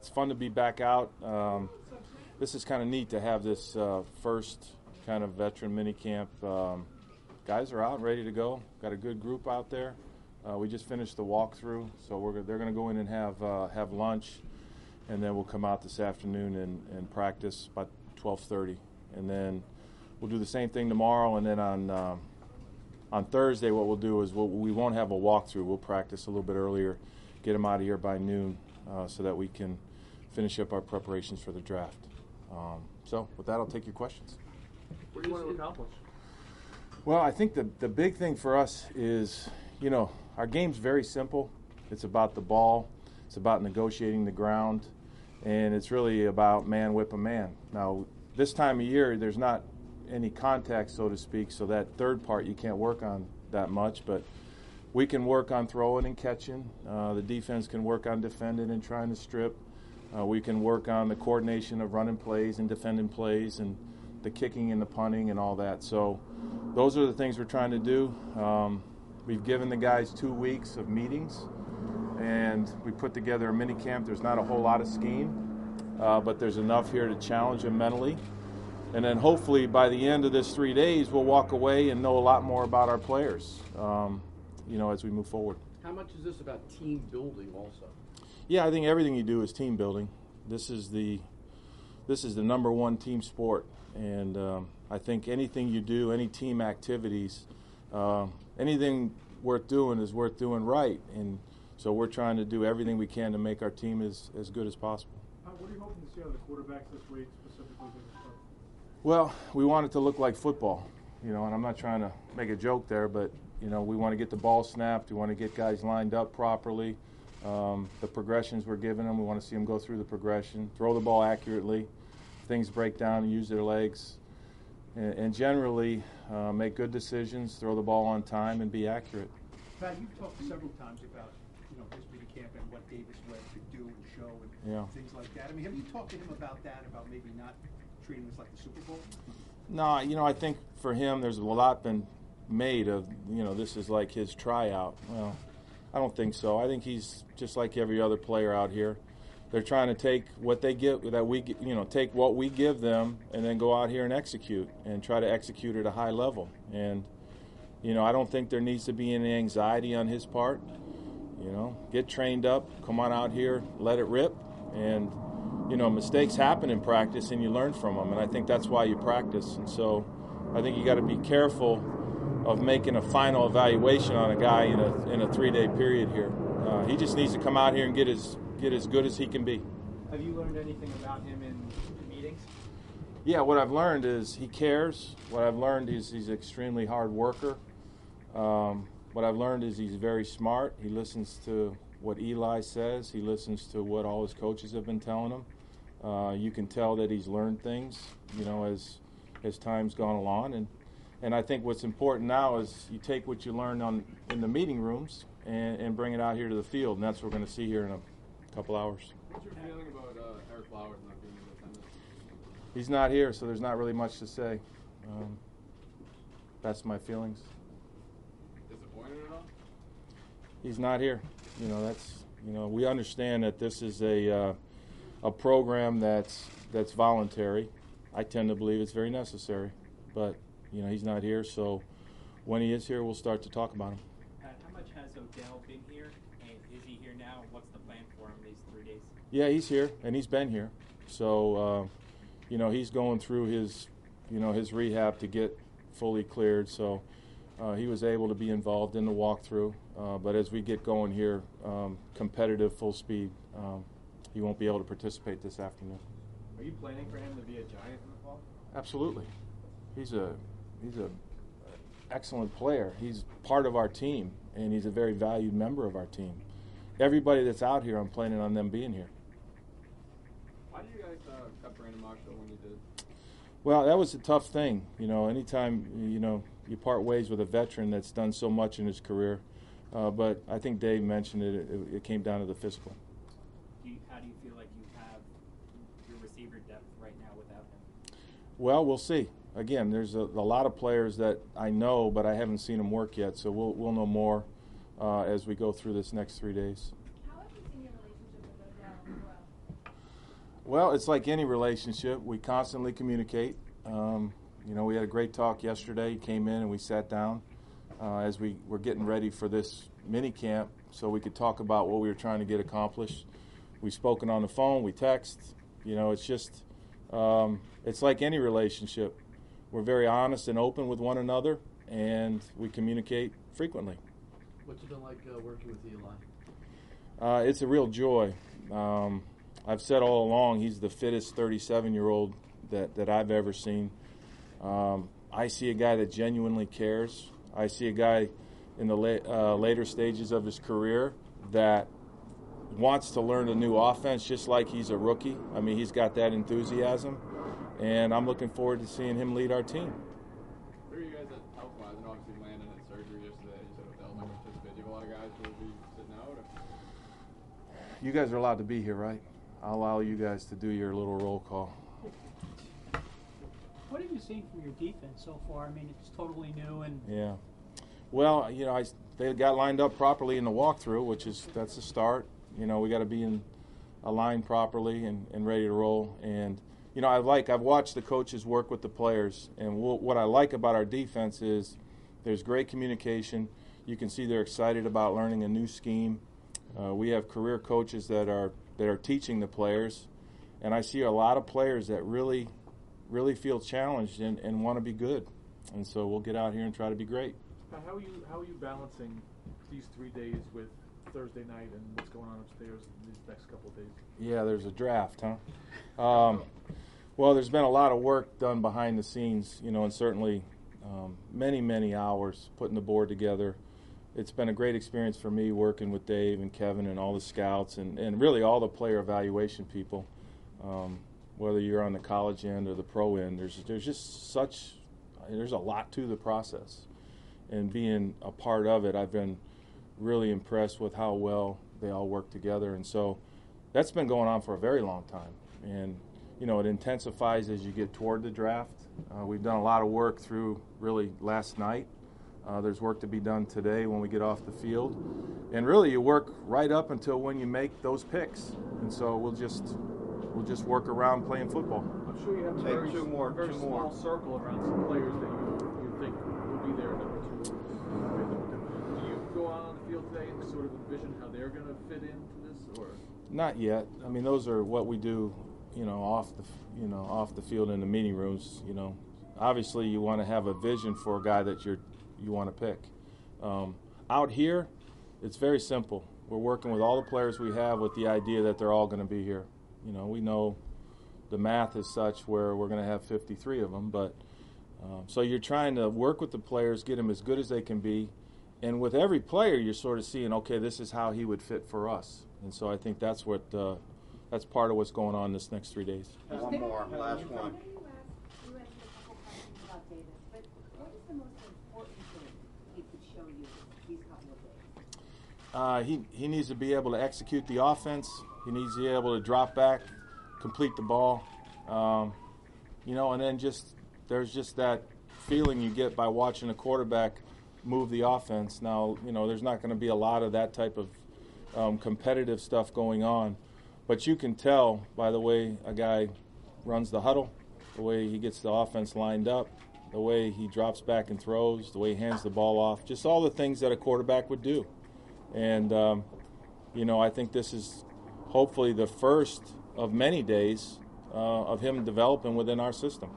It's fun to be back out. Um, this is kind of neat to have this uh, first kind of veteran mini camp. Um, guys are out ready to go. Got a good group out there. Uh, we just finished the walkthrough, so we're, they're going to go in and have uh, have lunch, and then we'll come out this afternoon and, and practice about 12:30, and then we'll do the same thing tomorrow, and then on um, on Thursday, what we'll do is we'll, we won't have a walkthrough. We'll practice a little bit earlier, get them out of here by noon, uh, so that we can finish up our preparations for the draft. Um, so, with that, I'll take your questions. What do you want to accomplish? Well, I think the, the big thing for us is, you know, our game's very simple. It's about the ball, it's about negotiating the ground, and it's really about man whip a man. Now, this time of year, there's not any contact, so to speak, so that third part you can't work on that much, but we can work on throwing and catching. Uh, the defense can work on defending and trying to strip. Uh, we can work on the coordination of running plays and defending plays and the kicking and the punting and all that. So those are the things we're trying to do. Um, we've given the guys two weeks of meetings and we put together a mini camp. There's not a whole lot of scheme, uh, but there's enough here to challenge them mentally. And then hopefully by the end of this three days, we'll walk away and know a lot more about our players, um, you know, as we move forward. How much is this about team building also? Yeah, I think everything you do is team building. This is the this is the number one team sport, and um, I think anything you do, any team activities, uh, anything worth doing is worth doing right, and so we're trying to do everything we can to make our team as, as good as possible. Uh, what are you hoping to see out of the quarterbacks this week, specifically? Well, we want it to look like football, you know, and I'm not trying to make a joke there, but you know, we want to get the ball snapped, we want to get guys lined up properly. Um, the progressions we're giving them, we want to see them go through the progression, throw the ball accurately, things break down, use their legs, and, and generally uh, make good decisions, throw the ball on time, and be accurate. Pat, you've talked several times about you know his mini camp and what Davis Webb could do and show and Yeah. things like that. I mean, have you talked to him about that? About maybe not treating this like the Super Bowl? No, you know, I think for him, there's a lot been made of, you know, this is like his tryout. Well, I don't think so. I think he's just like every other player out here. They're trying to take what they get that we, you know, take what we give them and then go out here and execute and try to execute at a high level. And, you know, I don't think there needs to be any anxiety on his part. You know, get trained up, come on out here, let it rip, and you know mistakes happen in practice, and you learn from them. And I think that's why you practice. And so, I think you got to be careful of making a final evaluation on a guy in a in a three day period here. Uh, he just needs to come out here and get as get as good as he can be. Have you learned anything about him in meetings? Yeah, what I've learned is he cares. What I've learned is he's an extremely hard worker. Um, what I've learned is he's very smart. He listens to what Eli says. He listens to what all his coaches have been telling him. Uh, you can tell that he's learned things, you know, as as time's gone along. And and I think what's important now is you take what you learn on in the meeting rooms and, and bring it out here to the field. And that's what we're going to see here in a couple hours. What's your feeling about uh, Ereck Flowers not being in attendance? He's not here, so there's not really much to say. Um, that's my feelings. Disappointed at all? He's not here. You know, that's you know we understand that this is a uh, a program that's that's voluntary. I tend to believe it's very necessary, but you know he's not here. So when he is here, we'll start to talk about him. Pat, how much has Odell been here, and is he here now? What's the plan for him these three days? Yeah, he's here and he's been here. So uh, you know he's going through his you know his rehab to get fully cleared. So uh, he was able to be involved in the walkthrough. Uh, but as we get going here, um, competitive full speed, um, he won't be able to participate this afternoon. Are you planning for him to be a giant in the fall? Absolutely, he's a he's a excellent player. He's part of our team, and he's a very valued member of our team. Everybody that's out here, I'm planning on them being here. Why did you guys uh, cut Brandon Marshall when you did? Well, that was a tough thing. You know, anytime you know you part ways with a veteran that's done so much in his career. Uh, but I think Dave mentioned it, it. It came down to the physical. Do you, how do you feel like you have your receiver depth right now without him? Well, we'll see. Again, there's a, a lot of players that I know, but I haven't seen them work yet. So we'll we'll know more uh, as we go through this next three days. How have you seen your relationship with Odell? Well, it's like any relationship. We constantly communicate. Um, you know, we had a great talk yesterday. He came in and we sat down uh, as we were getting ready for this mini camp so we could talk about what we were trying to get accomplished. We've spoken on the phone, we text. You know, it's just, um, it's like any relationship. We're very honest and open with one another, and we communicate frequently. What's it been like uh, working with Eli? Uh, it's a real joy. Um, I've said all along he's the fittest 37 year old that, that I've ever seen. Um, I see a guy that genuinely cares. I see a guy in the la- uh, later stages of his career that wants to learn a new offense just like he's a rookie. I mean, he's got that enthusiasm, and I'm looking forward to seeing him lead our team. Where are you guys at health wise? And obviously Landon had surgery yesterday. You said Odell might participate. Do you have a lot of guys who will be sitting out? Or? You guys are allowed to be here, right? I'll allow you guys to do your little roll call. What have you seen from your defense so far? I mean, it's totally new and Yeah. Well, you know, I, they got lined up properly in the walkthrough, which is that's the start. You know, we got to be in aligned properly and, and ready to roll. And you know, I like I've watched the coaches work with the players, and wh- what I like about our defense is there's great communication. You can see they're excited about learning a new scheme. Uh, we have career coaches that are that are teaching the players, and I see a lot of players that really, really feel challenged and, and want to be good. And so we'll get out here and try to be great. How are you how are you balancing these three days with Thursday night and what's going on upstairs these next couple of days? Yeah, there's a draft, huh? Um, well, there's been a lot of work done behind the scenes, you know, and certainly um, many, many hours putting the board together. It's been a great experience for me working with Dave and Kevin and all the scouts and, and really all the player evaluation people. Um, whether you're on the college end or the pro end, there's there's just such there's a lot to the process, and being a part of it, I've been really impressed with how well they all work together, and so that's been going on for a very long time. And you know, it intensifies as you get toward the draft. Uh, we've done a lot of work through really last night. Uh, there's work to be done today when we get off the field, and really you work right up until when you make those picks. And so we'll just we'll just work around playing football. I'm sure you have a Take very, two more, very two small more. circle around some players that you, you think will be there number two. Do you go out on the field today and sort of envision how they're going to fit into this, or Not yet. I mean, those are what we do, you know, off the you know off the field in the meeting rooms. You know, obviously you want to have a vision for a guy that you're you want to pick. Um, out here, it's very simple. We're working with all the players we have with the idea that they're all going to be here. You know, we know the math is such where we're going to have 53 of them, but um, so you're trying to work with the players, get them as good as they can be, and with every player, you're sort of seeing, okay, this is how he would fit for us, and so I think that's what uh, that's part of what's going on this next three days. One more, last one. I know you asked, you answered a couple questions about Davis, but what is the most important thing he could show you these couple of days? Uh, he he needs to be able to execute the offense. He needs to be able to drop back, complete the ball, um, you know, and then just there's just that feeling you get by watching a quarterback move the offense. Now, you know, there's not going to be a lot of that type of um, competitive stuff going on, but you can tell by the way a guy runs the huddle, the way he gets the offense lined up, the way he drops back and throws, the way he hands the ball off, just all the things that a quarterback would do. And, um, you know, I think this is hopefully the first of many days uh, of him developing within our system.